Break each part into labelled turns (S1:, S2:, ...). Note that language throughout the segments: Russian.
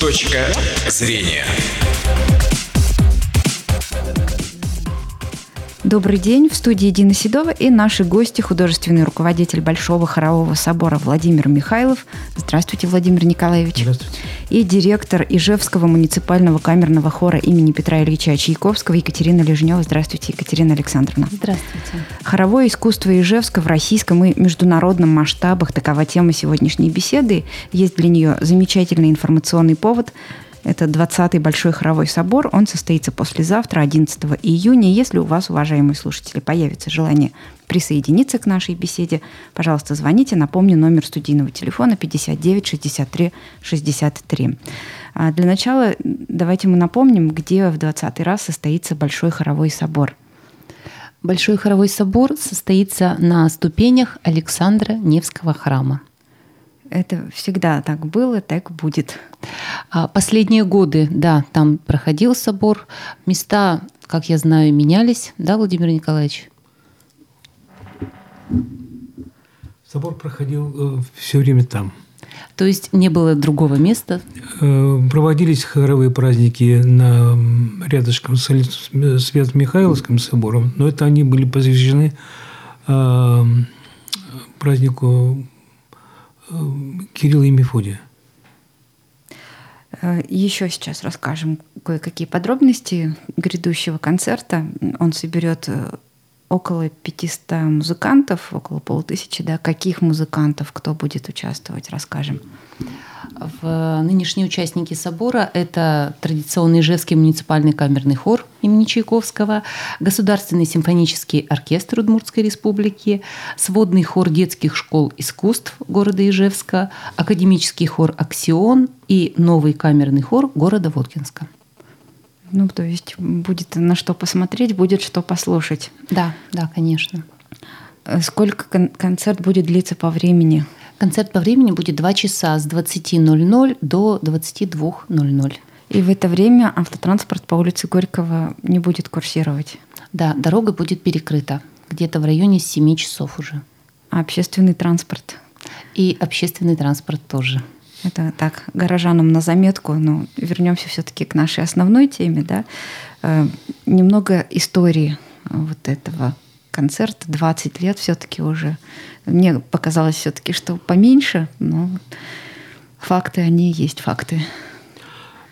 S1: Точка зрения.
S2: Добрый день. В студии Дина Седова и наши гости, художественный руководитель Большого хорового собора Владимир Михайлов. Здравствуйте, Владимир Николаевич.
S3: Здравствуйте.
S2: И директор Ижевского муниципального камерного хора имени Петра Ильича Чайковского Екатерина Лежнева. Здравствуйте, Екатерина Александровна.
S4: Здравствуйте.
S2: Хоровое искусство Ижевска в российском и международном масштабах – такова тема сегодняшней беседы. Есть для нее замечательный информационный повод – это 20-й Большой хоровой собор. Он состоится послезавтра, 11 июня. Если у вас, уважаемые слушатели, появится желание присоединиться к нашей беседе, пожалуйста, звоните. Напомню, номер студийного телефона 59 63 63. Для начала давайте мы напомним, где в 20 раз состоится Большой хоровой собор.
S4: Большой хоровой собор состоится на ступенях Александра Невского храма.
S2: Это всегда так было, так будет.
S4: А последние годы, да, там проходил собор. Места, как я знаю, менялись, да, Владимир Николаевич?
S3: Собор проходил э, все время там.
S4: То есть не было другого места?
S3: Э, проводились хоровые праздники на рядышком с Свято-Михайловским собором, но это они были посвящены э, празднику Кирилла и Мефодия.
S2: Э, Еще сейчас расскажем кое-какие подробности грядущего концерта. Он соберет э, около 500 музыкантов, около полутысячи, да, каких музыкантов, кто будет участвовать, расскажем.
S4: В нынешние участники собора это традиционный Ижевский муниципальный камерный хор имени Чайковского, Государственный симфонический оркестр Удмуртской республики, сводный хор детских школ искусств города Ижевска, академический хор «Аксион» и новый камерный хор города Воткинска.
S2: Ну, то есть будет на что посмотреть, будет что послушать.
S4: Да, да, конечно.
S2: Сколько кон- концерт будет длиться по времени?
S4: Концерт по времени будет 2 часа с 20.00 до 22.00.
S2: И в это время автотранспорт по улице Горького не будет курсировать?
S4: Да, дорога будет перекрыта где-то в районе 7 часов уже.
S2: А общественный транспорт?
S4: И общественный транспорт тоже.
S2: Это так, горожанам на заметку, но вернемся все-таки к нашей основной теме, да. Э, немного истории вот этого концерта, 20 лет все-таки уже. Мне показалось все-таки, что поменьше, но факты, они есть факты.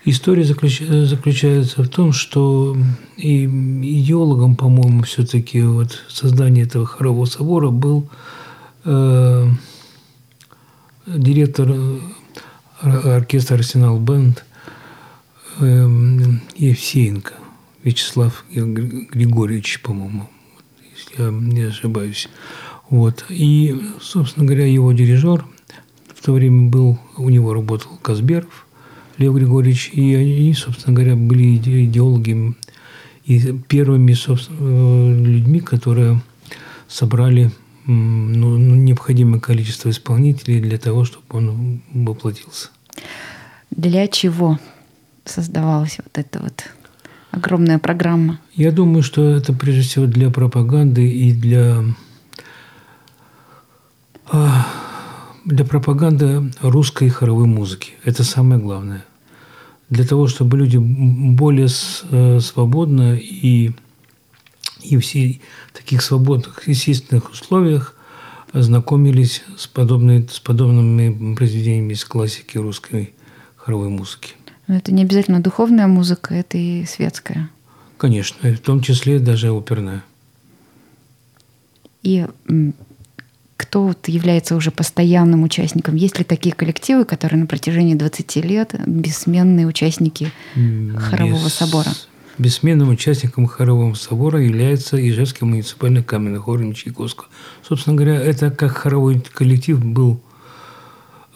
S3: История заключ... заключается в том, что и идеологом, по-моему, все-таки вот создания этого хорового собора был э, директор оркестра «Арсенал Бенд» э, Евсеенко Вячеслав Григорьевич, по-моему, если я не ошибаюсь. Вот. И, собственно говоря, его дирижер в то время был, у него работал Казберов Лев Григорьевич, и они, собственно говоря, были идеологами и первыми собственно, людьми, которые собрали ну, необходимое количество исполнителей для того, чтобы он воплотился.
S2: Для чего создавалась вот эта вот огромная программа?
S3: Я думаю, что это прежде всего для пропаганды и для, для пропаганды русской хоровой музыки. Это самое главное. Для того, чтобы люди более свободно и и все в таких свободных, естественных условиях знакомились с, подобной, с подобными произведениями из классики русской хоровой музыки.
S2: Но это не обязательно духовная музыка, это и светская.
S3: Конечно, в том числе даже оперная.
S2: И кто вот является уже постоянным участником? Есть ли такие коллективы, которые на протяжении 20 лет бессменные участники хорового Без... собора?
S3: Бессменным участником хорового собора является Ижевский муниципальный каменный хор имени Чайковского. Собственно говоря, это как хоровой коллектив был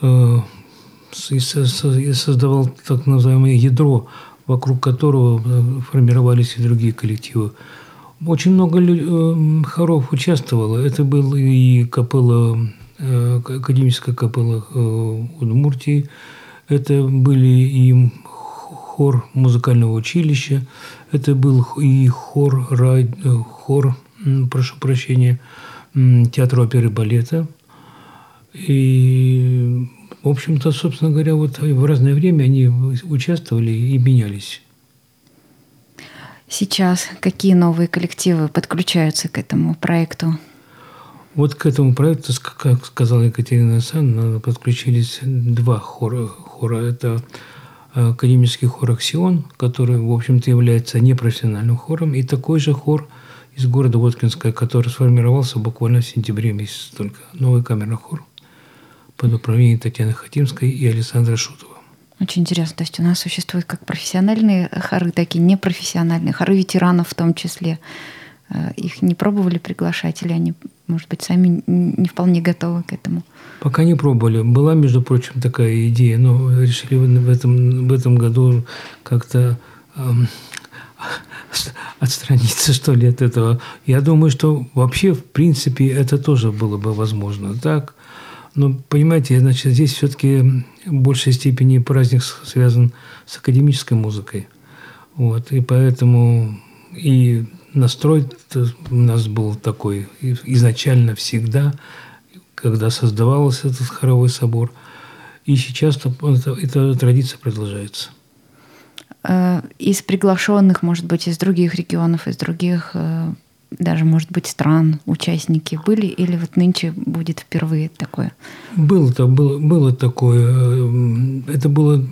S3: э, и создавал так называемое ядро, вокруг которого э, формировались и другие коллективы. Очень много э, хоров участвовало. Это был и капелла, академическая капелла Удмуртии, это были и хор музыкального училища, это был и хор, хор прошу прощения, театра оперы и балета. И В общем-то, собственно говоря, вот в разное время они участвовали и менялись.
S2: Сейчас какие новые коллективы подключаются к этому проекту?
S3: Вот к этому проекту, как сказала Екатерина Александровна, подключились два хора. хора. Это э, академический хор «Аксион», который, в общем-то, является непрофессиональным хором, и такой же хор из города Воткинска, который сформировался буквально в сентябре месяце только. Новый камерный хор под управлением Татьяны Хатимской и Александра Шутова.
S2: Очень интересно. То есть у нас существуют как профессиональные хоры, так и непрофессиональные, хоры ветеранов в том числе. Э, их не пробовали приглашать или они, может быть, сами не вполне готовы к этому?
S3: Пока не пробовали. Была, между прочим, такая идея, но решили в этом, в этом году как-то эм, отстраниться, что ли, от этого. Я думаю, что вообще, в принципе, это тоже было бы возможно. Так, но, понимаете, значит, здесь все-таки в большей степени праздник связан с академической музыкой. Вот, и поэтому и настрой у нас был такой изначально всегда, когда создавался этот хоровой собор. И сейчас эта, эта традиция продолжается.
S2: Э, из приглашенных, может быть, из других регионов, из других э, даже, может быть, стран участники были, или вот нынче будет впервые такое?
S3: Было, было, было такое. Э, это было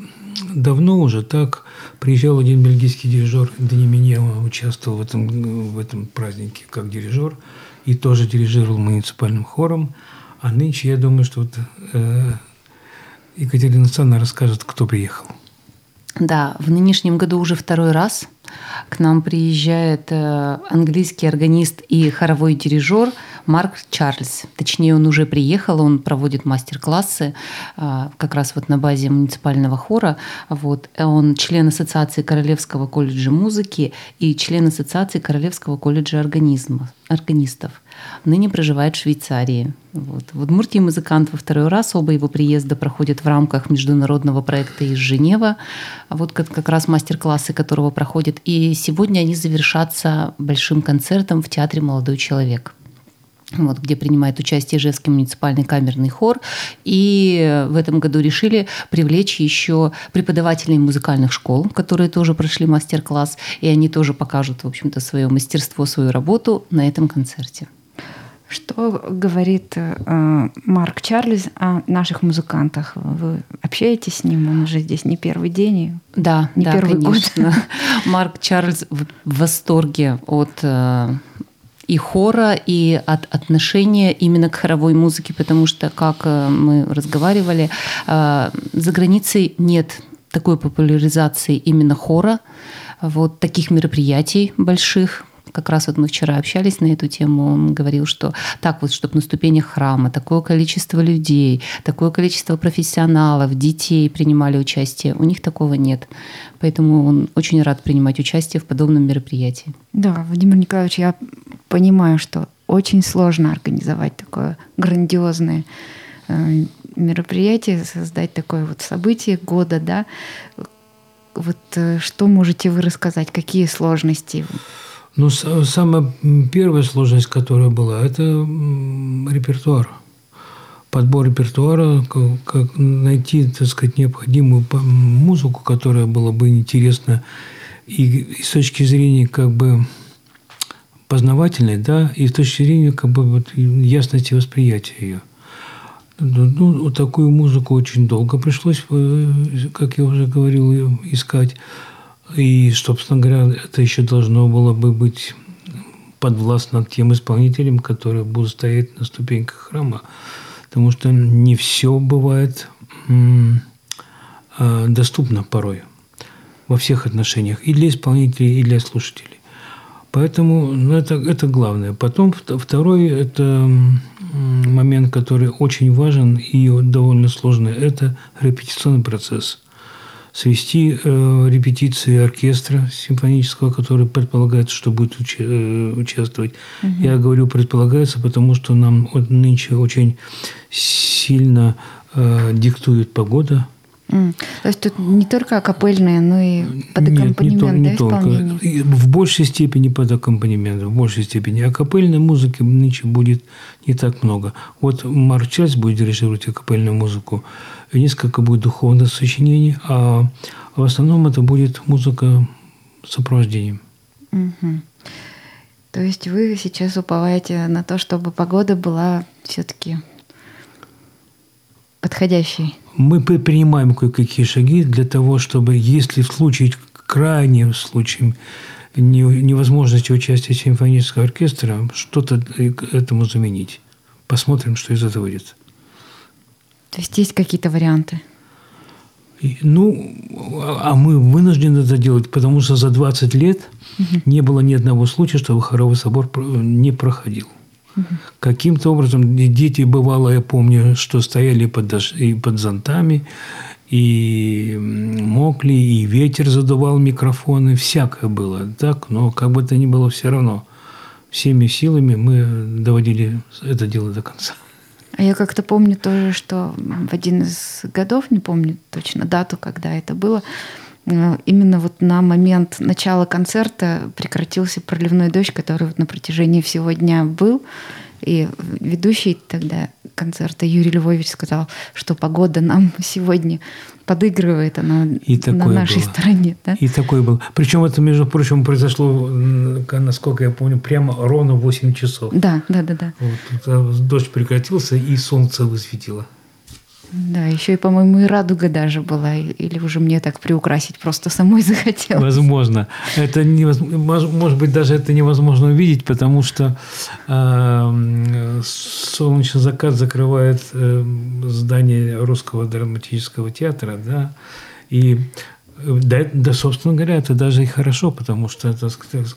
S3: давно уже так. Приезжал один бельгийский дирижер Дани Минева, участвовал в этом, в этом празднике как дирижер, и тоже дирижировал муниципальным хором. А нынче, я думаю, что вот, э, Екатерина Александровна расскажет, кто приехал.
S4: Да, в нынешнем году уже второй раз к нам приезжает э, английский органист и хоровой дирижер Марк Чарльз. Точнее, он уже приехал, он проводит мастер-классы э, как раз вот на базе муниципального хора. Вот. Он член Ассоциации Королевского колледжа музыки и член Ассоциации Королевского колледжа организма, органистов ныне проживает в Швейцарии. Вот. В Удмуртии музыкант во второй раз. Оба его приезда проходят в рамках международного проекта из Женева. Вот как, как раз мастер-классы которого проходят. И сегодня они завершатся большим концертом в Театре «Молодой человек» вот, где принимает участие Ижевский муниципальный камерный хор. И в этом году решили привлечь еще преподавателей музыкальных школ, которые тоже прошли мастер-класс, и они тоже покажут, в общем-то, свое мастерство, свою работу на этом концерте.
S2: Что говорит э, Марк Чарльз о наших музыкантах? Вы общаетесь с ним? Он уже здесь не первый день. И
S4: да,
S2: не
S4: да,
S2: первый
S4: конечно.
S2: год.
S4: Марк Чарльз в восторге от э, и хора, и от отношения именно к хоровой музыке, потому что, как э, мы разговаривали, э, за границей нет такой популяризации именно хора, вот таких мероприятий больших, как раз вот мы вчера общались на эту тему, он говорил, что так вот, чтобы на ступенях храма такое количество людей, такое количество профессионалов, детей принимали участие, у них такого нет. Поэтому он очень рад принимать участие в подобном мероприятии.
S2: Да, Владимир Николаевич, я понимаю, что очень сложно организовать такое грандиозное э, мероприятие, создать такое вот событие года, да. Вот э, что можете вы рассказать, какие сложности?
S3: Ну, самая первая сложность, которая была, это репертуар. Подбор репертуара, как, найти, так сказать, необходимую музыку, которая была бы интересна и, и с точки зрения как бы познавательной, да, и с точки зрения как бы вот, ясности восприятия ее. Ну, ну, такую музыку очень долго пришлось, э, как я уже говорил, искать. И, собственно говоря, это еще должно было бы быть подвластно тем исполнителям, которые будут стоять на ступеньках храма. Потому что не все бывает а, доступно порой во всех отношениях. И для исполнителей, и для слушателей. Поэтому ну, это, это главное. Потом второй это момент, который очень важен и довольно сложный, это репетиционный процесс свести э, репетиции оркестра симфонического, который предполагается, что будет уча- э, участвовать. Угу. Я говорю предполагается, потому что нам нынче очень сильно э, диктует погода.
S2: Mm. То есть тут не только акапельное, но и под аккомпанемент,
S3: Нет, не,
S2: да,
S3: не только. И в большей степени под аккомпанемент, в большей степени. Акапельной музыки нынче будет не так много. Вот Марк Чарльз будет дирижировать акапельную музыку, несколько будет духовных сочинений, а в основном это будет музыка с сопровождением.
S2: Угу. То есть вы сейчас уповаете на то, чтобы погода была все-таки подходящей?
S3: Мы принимаем кое-какие шаги для того, чтобы, если в случае, крайнем случае невозможности участия симфонического оркестра, что-то этому заменить. Посмотрим, что из этого выйдет.
S2: То есть есть какие-то варианты?
S3: Ну, а мы вынуждены это делать, потому что за 20 лет угу. не было ни одного случая, чтобы хоровой собор не проходил. Угу. Каким-то образом дети, бывало, я помню, что стояли под, и под зонтами, и мокли, и ветер задувал микрофоны, всякое было. Так, но как бы то ни было, все равно всеми силами мы доводили это дело до конца.
S2: А я как-то помню тоже, что в один из годов, не помню точно дату, когда это было, именно вот на момент начала концерта прекратился проливной дождь, который вот на протяжении всего дня был. И ведущий тогда концерта Юрий Львович сказал, что погода нам сегодня подыгрывает, она и на нашей было. стороне. Да?
S3: И такой был. Причем это, между прочим, произошло, насколько я помню, прямо ровно в 8 часов.
S2: Да, да, да. да.
S3: Вот, дождь прекратился, и солнце высветило.
S2: Да, еще и, по-моему, и радуга даже была. Или уже мне так приукрасить просто самой захотелось.
S3: Возможно. Это невозможно, может быть, даже это невозможно увидеть, потому что э, солнечный закат закрывает э, здание Русского драматического театра, да, и да, да, собственно говоря, это даже и хорошо, потому что это,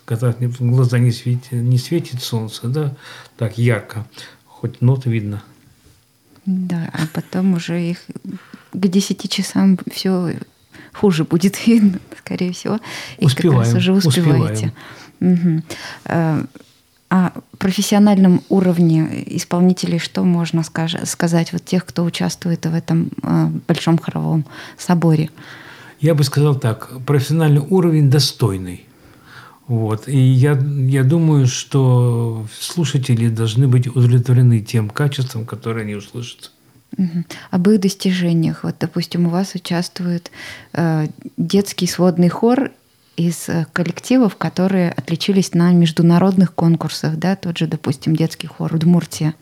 S3: когда в глаза не светит, не светит солнце, да, так ярко, хоть ноты видно –
S2: да, а потом уже их к 10 часам все хуже будет видно, скорее всего. И
S3: успеваем,
S2: как раз уже успеваете. Угу. О профессиональном уровне исполнителей что можно сказать вот тех, кто участвует в этом а, большом хоровом соборе?
S3: Я бы сказал так, профессиональный уровень достойный. Вот. И я, я думаю, что слушатели должны быть удовлетворены тем качеством, которое они услышат.
S2: Угу. Об их достижениях. Вот, допустим, у вас участвует э, детский сводный хор из э, коллективов, которые отличились на международных конкурсах, да, тот же, допустим, детский хор Удмуртия.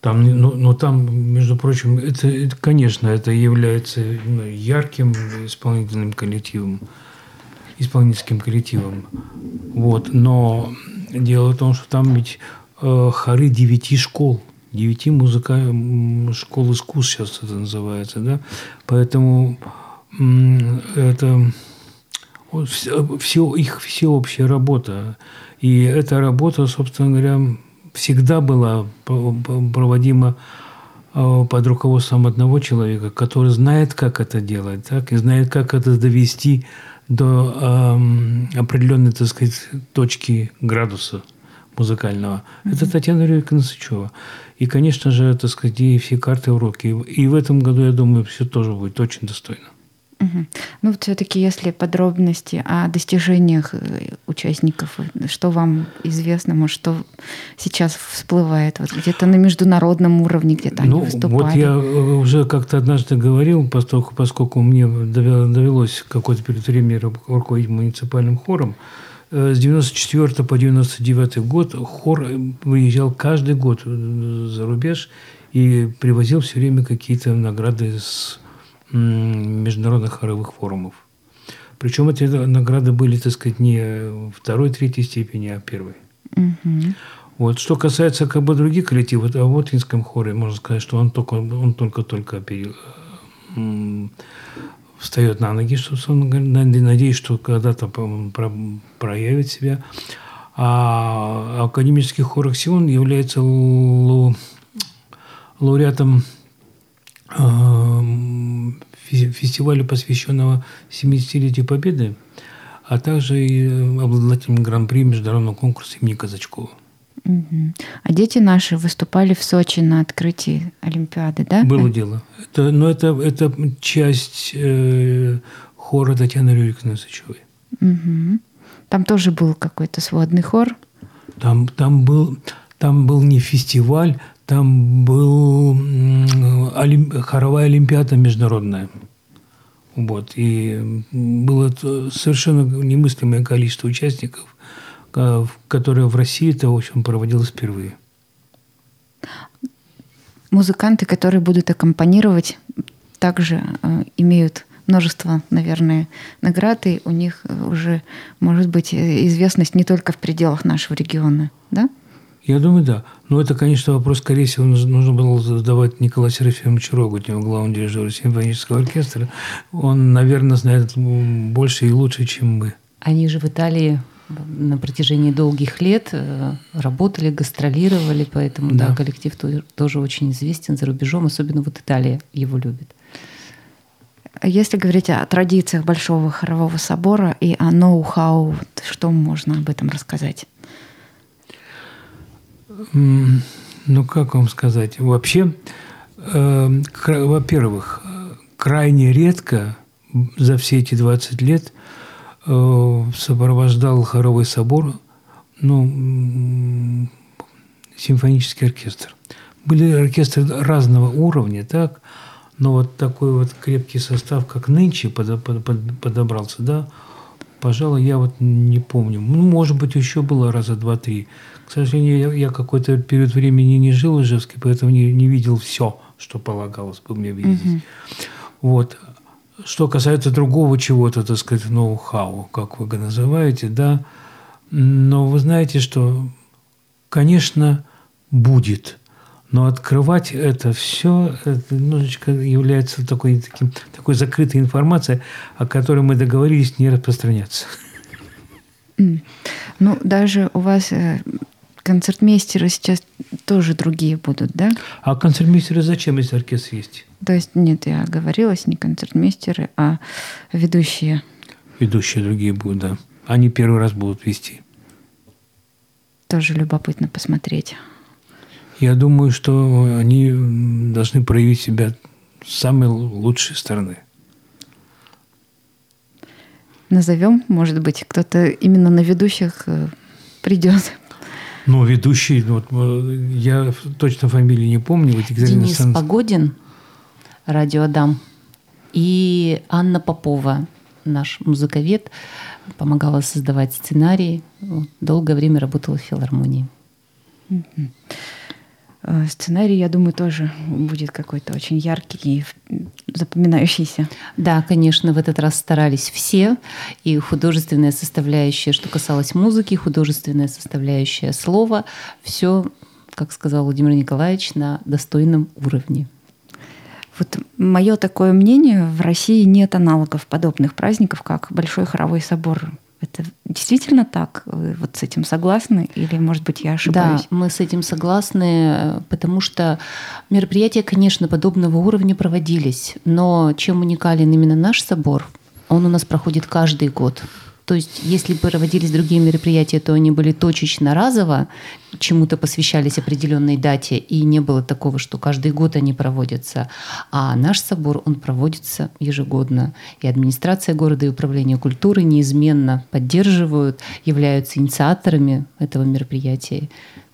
S3: Там, ну, ну там, между прочим, это, это, конечно, это является ну, ярким исполнительным коллективом исполнительским коллективом. Вот. Но дело в том, что там ведь э, хоры девяти школ, девяти музыка, школ искусств сейчас это называется, да, поэтому это все, их всеобщая работа. И эта работа, собственно говоря, всегда была проводима э, под руководством одного человека, который знает, как это делать, так, и знает, как это довести до э, определенной, так сказать, точки градуса музыкального. Mm-hmm. Это Татьяна Юрьевна Насычева. И, конечно же, так сказать, и все карты в руки. И в этом году, я думаю, все тоже будет очень достойно.
S2: Угу. Ну, все-таки, если подробности о достижениях э, участников, что вам известно, может, что сейчас всплывает? Вот где-то на международном уровне где-то ну, они выступали?
S3: Вот я э, уже как-то однажды говорил, поскольку, поскольку мне довелось какое-то перед временем руководить муниципальным хором, э, с 94 по 99 год хор выезжал каждый год за рубеж и привозил все время какие-то награды с международных хоровых форумов. Причем эти награды были, так сказать, не второй, третьей степени, а первой. Угу. Вот. Что касается как бы других коллективов, а в Отинском хоре можно сказать, что он только он только-только встает на ноги, что он надеюсь, что когда-то про, проявит себя. А академический хор «Аксион» является лауреатом фестиваля, посвященного 70-летию Победы, а также и обладателем Гран-при международного конкурса имени Казачкова.
S2: А дети наши выступали в Сочи на открытии Олимпиады, да?
S3: Было дело. Это, но это, это часть э, хора Татьяны Рюриковны Сычевой.
S2: Мгм. Там тоже был какой-то сводный хор.
S3: Там, там, был, там был не фестиваль, там был м, олим- хоровая олимпиада международная. Вот. И было совершенно немыслимое количество участников, в- которые в России это, в общем, проводилось впервые.
S2: Музыканты, которые будут аккомпанировать, также э, имеют множество, наверное, наград, и у них э, уже, может быть, э, известность не только в пределах нашего региона, да?
S3: Я думаю, да. Но это, конечно, вопрос, скорее всего, нужно было задавать Николаю Серафимовичу Рогутневу, главному дирижеру симфонического оркестра. Он, наверное, знает больше и лучше, чем мы.
S4: Они же в Италии на протяжении долгих лет э, работали, гастролировали, поэтому да,
S3: Да.
S4: коллектив то- тоже очень известен за рубежом, особенно вот Италия его любит.
S2: А Если говорить о традициях Большого хорового собора и о ноу-хау, что можно об этом рассказать?
S3: Ну, как вам сказать? Вообще, э, во-первых, крайне редко за все эти 20 лет э, сопровождал хоровой собор ну, симфонический оркестр. Были оркестры разного уровня, так, но вот такой вот крепкий состав, как нынче подо- под- под- подобрался, да, пожалуй, я вот не помню. Ну, может быть, еще было раза два-три. К сожалению, я, я какой-то период времени не жил в Ижевске, поэтому не, не видел все, что полагалось бы мне видеть. Вот. Что касается другого чего-то, так сказать, ноу-хау, как вы называете, да, но вы знаете, что, конечно, будет, но открывать это все это немножечко является такой, таким, такой закрытой информацией, о которой мы договорились не распространяться.
S2: Ну, даже у вас э, концертмейстеры сейчас тоже другие будут, да?
S3: А концертмейстеры зачем, если оркестр есть?
S2: То есть, нет, я оговорилась, не концертмейстеры, а ведущие.
S3: Ведущие другие будут, да. Они первый раз будут вести.
S2: Тоже любопытно посмотреть.
S3: Я думаю, что они должны проявить себя с самой лучшей стороны.
S2: Назовем, может быть, кто-то именно на ведущих э, придет.
S3: Но ведущий, ну, вот, э, я точно фамилии не помню. Вот
S4: Денис
S3: Сан-
S4: Погодин, радио Адам, и Анна Попова, наш музыковед, помогала создавать сценарии. Вот, Долгое время работала в филармонии.
S2: Э, Сценарий, я думаю, тоже будет какой-то очень яркий и запоминающийся.
S4: Да, конечно, в этот раз старались все. И художественная составляющая, что касалось музыки, художественная составляющая слова, все, как сказал Владимир Николаевич, на достойном уровне.
S2: Вот мое такое мнение, в России нет аналогов подобных праздников, как Большой хоровой собор. Это действительно так? Вы вот с этим согласны? Или, может быть, я ошибаюсь?
S4: Да, мы с этим согласны, потому что мероприятия, конечно, подобного уровня проводились, но чем уникален именно наш собор, он у нас проходит каждый год. То есть, если проводились другие мероприятия, то они были точечно разово, чему-то посвящались определенной дате, и не было такого, что каждый год они проводятся. А наш собор, он проводится ежегодно. И администрация города, и управление культуры неизменно поддерживают, являются инициаторами этого мероприятия.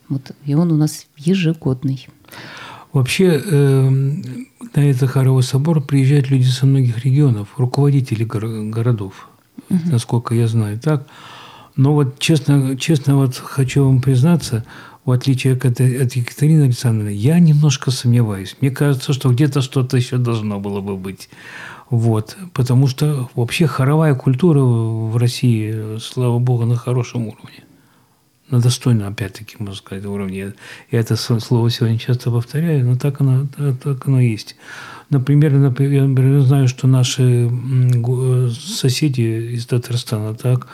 S4: Вот, и он у нас ежегодный.
S3: Вообще э, на этот хоровой собор приезжают люди со многих регионов, руководители горо- городов, насколько я знаю. Так? Но вот честно, честно вот хочу вам признаться, в отличие от, от Екатерины Александровны, я немножко сомневаюсь. Мне кажется, что где-то что-то еще должно было бы быть. Вот. Потому что вообще хоровая культура в России, слава богу, на хорошем уровне. На достойном, опять-таки, можно сказать, уровне. Я это слово сегодня часто повторяю, но так оно, та- так оно есть. Например, я например, знаю, что наши го- соседи из Татарстана, так,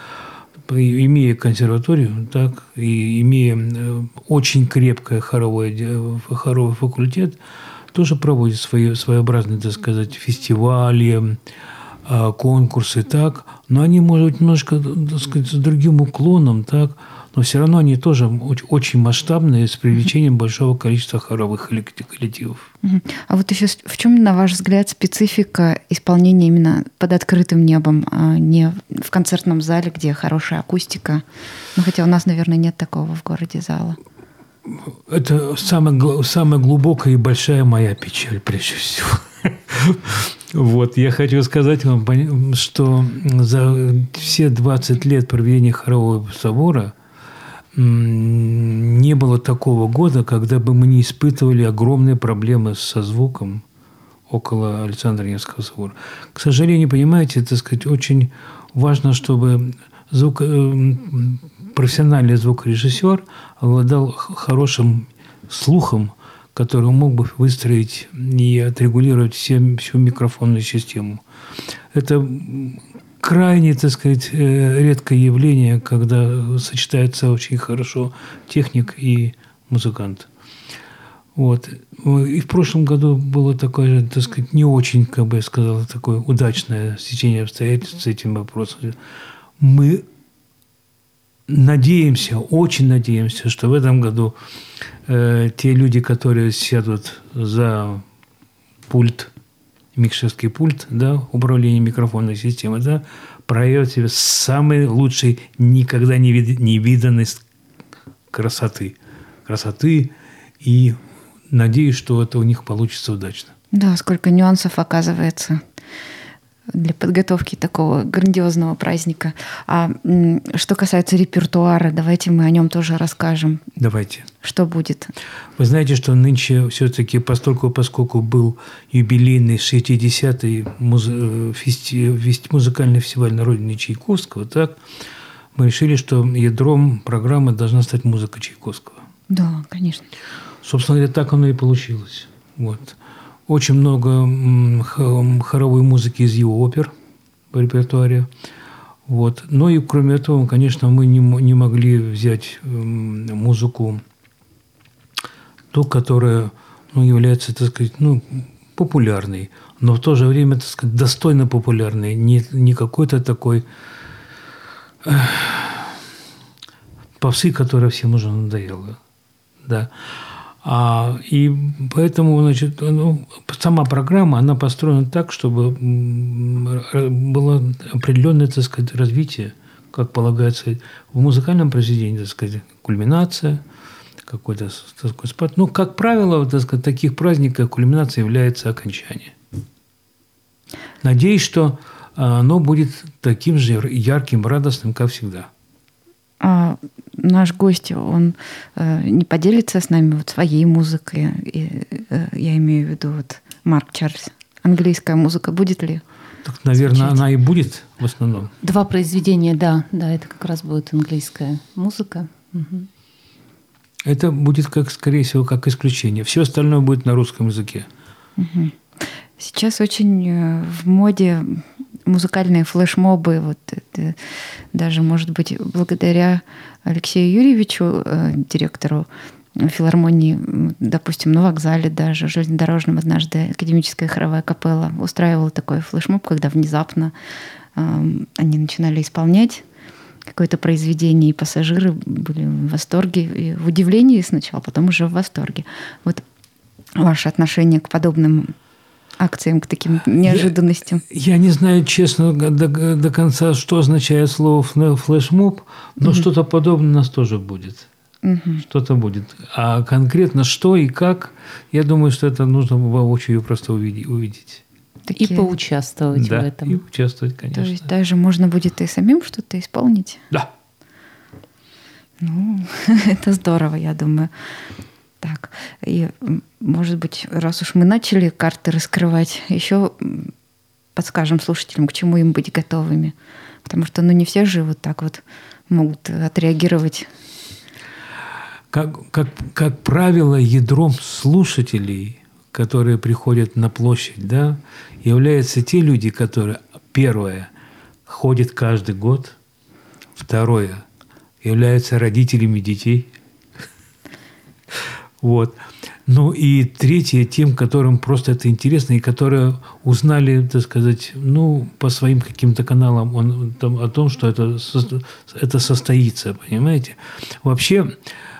S3: имея консерваторию, так, и имея э, очень крепкое хоровое, хоровой факультет, тоже проводят свои, своеобразные, так сказать, фестивали, а, конкурсы, так, но они, может быть, немножко, так сказать, с другим уклоном, так, но все равно они тоже очень масштабные, с привлечением большого количества хоровых коллективов.
S2: А вот еще в чем, на ваш взгляд, специфика исполнения именно под открытым небом, а не в концертном зале, где хорошая акустика? Ну, хотя у нас, наверное, нет такого в городе зала.
S3: Это самая, самая глубокая и большая моя печаль, прежде всего. Вот, я хочу сказать вам, что за все 20 лет проведения хорового собора не было такого года, когда бы мы не испытывали огромные проблемы со звуком около Александра Невского собора. К сожалению, понимаете, так сказать, очень важно, чтобы звук, э, профессиональный звукорежиссер обладал хорошим слухом, который мог бы выстроить и отрегулировать все, всю микрофонную систему. Это крайне, так сказать, э, редкое явление, когда сочетается очень хорошо техник и музыкант. Вот. И в прошлом году было такое же, так сказать, не очень, как бы я сказал, такое удачное стечение обстоятельств с этим вопросом. Мы надеемся, очень надеемся, что в этом году э, те люди, которые сядут за пульт, микшерский пульт, да, управление микрофонной системой, да, проявят себе самый лучший, никогда не, вид, не виданной красоты. Красоты и надеюсь, что это у них получится удачно.
S2: Да, сколько нюансов оказывается для подготовки такого грандиозного праздника. А что касается репертуара, давайте мы о нем тоже расскажем.
S3: Давайте.
S2: Что будет?
S3: Вы знаете, что нынче все-таки, поскольку, поскольку был юбилейный 60-й муз... Э, фести... музыкальный фестиваль на родине Чайковского, так, мы решили, что ядром программы должна стать музыка Чайковского.
S2: Да, конечно.
S3: Собственно говоря, так оно и получилось. Вот очень много хоровой музыки из его опер в репертуаре. Вот. Но и кроме этого, конечно, мы не, не могли взять музыку, ту, которая ну, является, так сказать, ну, популярной, но в то же время, так сказать, достойно популярной, не, не какой-то такой э, которая всем уже надоела. Да. А, и поэтому, значит, ну, сама программа, она построена так, чтобы было определенное, так сказать, развитие, как полагается в музыкальном произведении, так сказать, кульминация, какой-то такой спад. Ну, как правило, так сказать, таких праздников кульминация является окончание. Надеюсь, что а, оно будет таким же ярким, радостным, как всегда.
S2: А наш гость, он э, не поделится с нами вот своей музыкой. И, э, я имею в виду вот Марк Чарльз. Английская музыка будет ли?
S3: Так, наверное, звучать? она и будет в основном.
S4: Два произведения, да, да, это как раз будет английская музыка. Угу.
S3: Это будет, как, скорее всего, как исключение. Все остальное будет на русском языке.
S2: Угу. Сейчас очень э, в моде музыкальные флешмобы, вот это, даже, может быть, благодаря Алексею Юрьевичу, э, директору филармонии, допустим, на вокзале даже, железнодорожном однажды академическая хоровая капелла устраивала такой флешмоб, когда внезапно э, они начинали исполнять какое-то произведение, и пассажиры были в восторге, и в удивлении сначала, потом уже в восторге. Вот ваше отношение к подобным акциям, к таким неожиданностям?
S3: Я, я не знаю, честно, до, до конца, что означает слово флешмоб, но угу. что-то подобное у нас тоже будет. Угу. Что-то будет. А конкретно что и как, я думаю, что это нужно воочию просто увидеть. увидеть.
S4: Такие... И поучаствовать
S3: да,
S4: в этом.
S3: и участвовать, конечно.
S2: То есть даже можно будет и самим что-то исполнить?
S3: Да.
S2: Ну, это здорово, я думаю. Так, и, может быть, раз уж мы начали карты раскрывать, еще подскажем слушателям, к чему им быть готовыми. Потому что, ну, не все же вот так вот могут отреагировать.
S3: Как, как, как правило, ядром слушателей, которые приходят на площадь, да, являются те люди, которые, первое, ходят каждый год, второе, являются родителями детей – Вот. Ну и третье, тем, которым просто это интересно, и которые узнали, так сказать, ну, по своим каким-то каналам он, там, о том, что это, это состоится, понимаете? Вообще,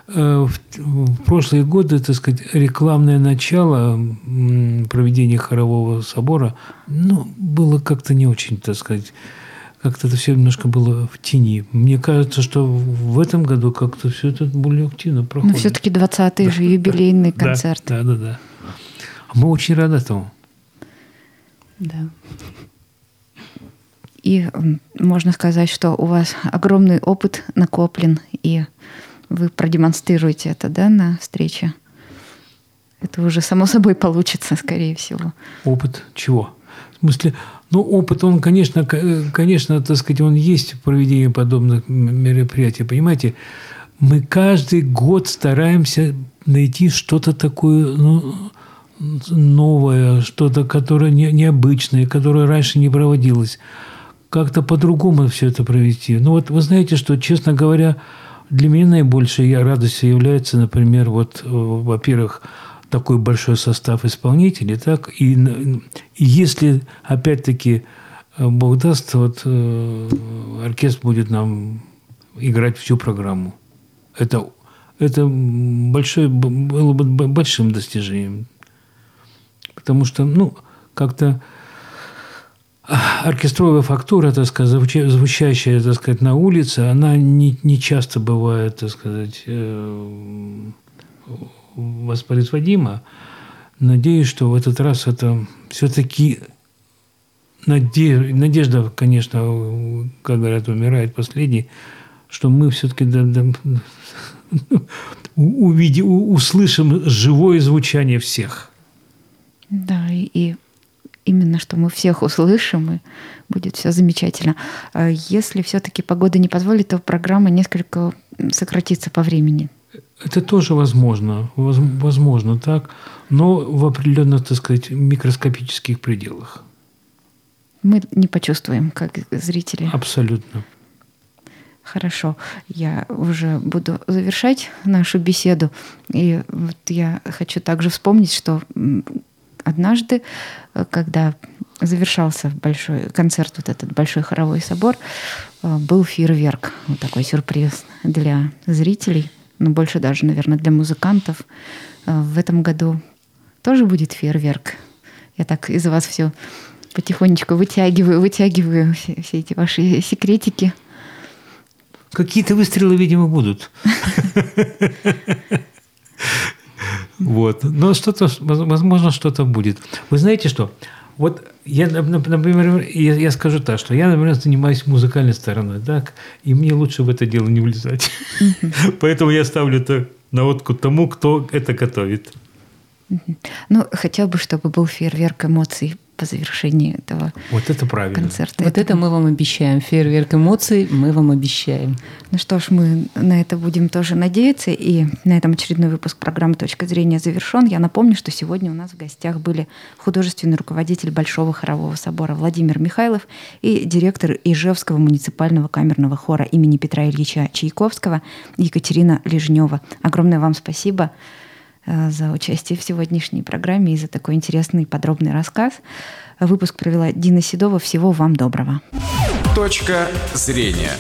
S3: э, в, в прошлые годы, так сказать, рекламное начало проведения хорового собора, ну, было как-то не очень, так сказать, как-то это все немножко было в тени. Мне кажется, что в этом году как-то все это более активно проходит.
S2: Но все-таки 20-й да, же юбилейный
S3: да,
S2: концерт.
S3: Да, да, да. А мы очень рады этому.
S4: Да.
S2: И можно сказать, что у вас огромный опыт накоплен, и вы продемонстрируете это, да, на встрече. Это уже само собой получится, скорее всего.
S3: Опыт чего? В смысле, ну, опыт, он, конечно, конечно, так сказать, он есть в проведении подобных мероприятий. Понимаете, мы каждый год стараемся найти что-то такое ну, новое, что-то, которое не, необычное, которое раньше не проводилось. Как-то по-другому все это провести. Ну, вот вы знаете, что, честно говоря, для меня наибольшей радостью является, например, вот, э, во-первых, такой большой состав исполнителей, так, и, и если, опять-таки, э, Бог даст, вот э, оркестр будет нам играть всю программу. Это, это большое, было бы большим достижением. Потому что, ну, как-то оркестровая фактура, так сказать, звучащая, так сказать, на улице, она не, не часто бывает, так сказать, э, воспроизводимо. Надеюсь, что в этот раз это все-таки надежда, конечно, как говорят, умирает последний, что мы все-таки увидим, услышим живое звучание всех.
S2: Да, и именно что мы всех услышим, и будет все замечательно. А если все-таки погода не позволит, то программа несколько сократится по времени.
S3: Это тоже возможно, возможно так, но в определенных, так сказать, микроскопических пределах.
S2: Мы не почувствуем, как зрители.
S3: Абсолютно.
S2: Хорошо, я уже буду завершать нашу беседу. И вот я хочу также вспомнить, что однажды, когда завершался большой концерт, вот этот большой хоровой собор, э, был фейерверк, вот такой сюрприз для зрителей – ну, больше даже, наверное, для музыкантов. Э, в этом году тоже будет фейерверк. Я так из вас все потихонечку вытягиваю, вытягиваю все, все эти ваши секретики.
S3: Какие-то выстрелы, видимо, будут. Вот. Но что-то, возможно, что-то будет. Вы знаете что? Вот я, например, я, я скажу так, что я, например, занимаюсь музыкальной стороной, так, и мне лучше в это дело не влезать. Поэтому я ставлю это на откуп тому, кто это готовит.
S2: Ну, хотя бы, чтобы был фейерверк эмоций по завершении этого
S3: вот это правильно.
S2: концерта.
S4: Вот это мы вам обещаем. Фейерверк эмоций мы вам обещаем.
S2: Ну что ж, мы на это будем тоже надеяться. И на этом очередной выпуск программы «Точка зрения» завершен. Я напомню, что сегодня у нас в гостях были художественный руководитель Большого хорового собора Владимир Михайлов и директор Ижевского муниципального камерного хора имени Петра Ильича Чайковского Екатерина Лежнева. Огромное вам спасибо. Э, за участие в сегодняшней программе и за такой интересный подробный рассказ. Выпуск провела Дина Седова. Всего вам доброго.
S1: Точка зрения.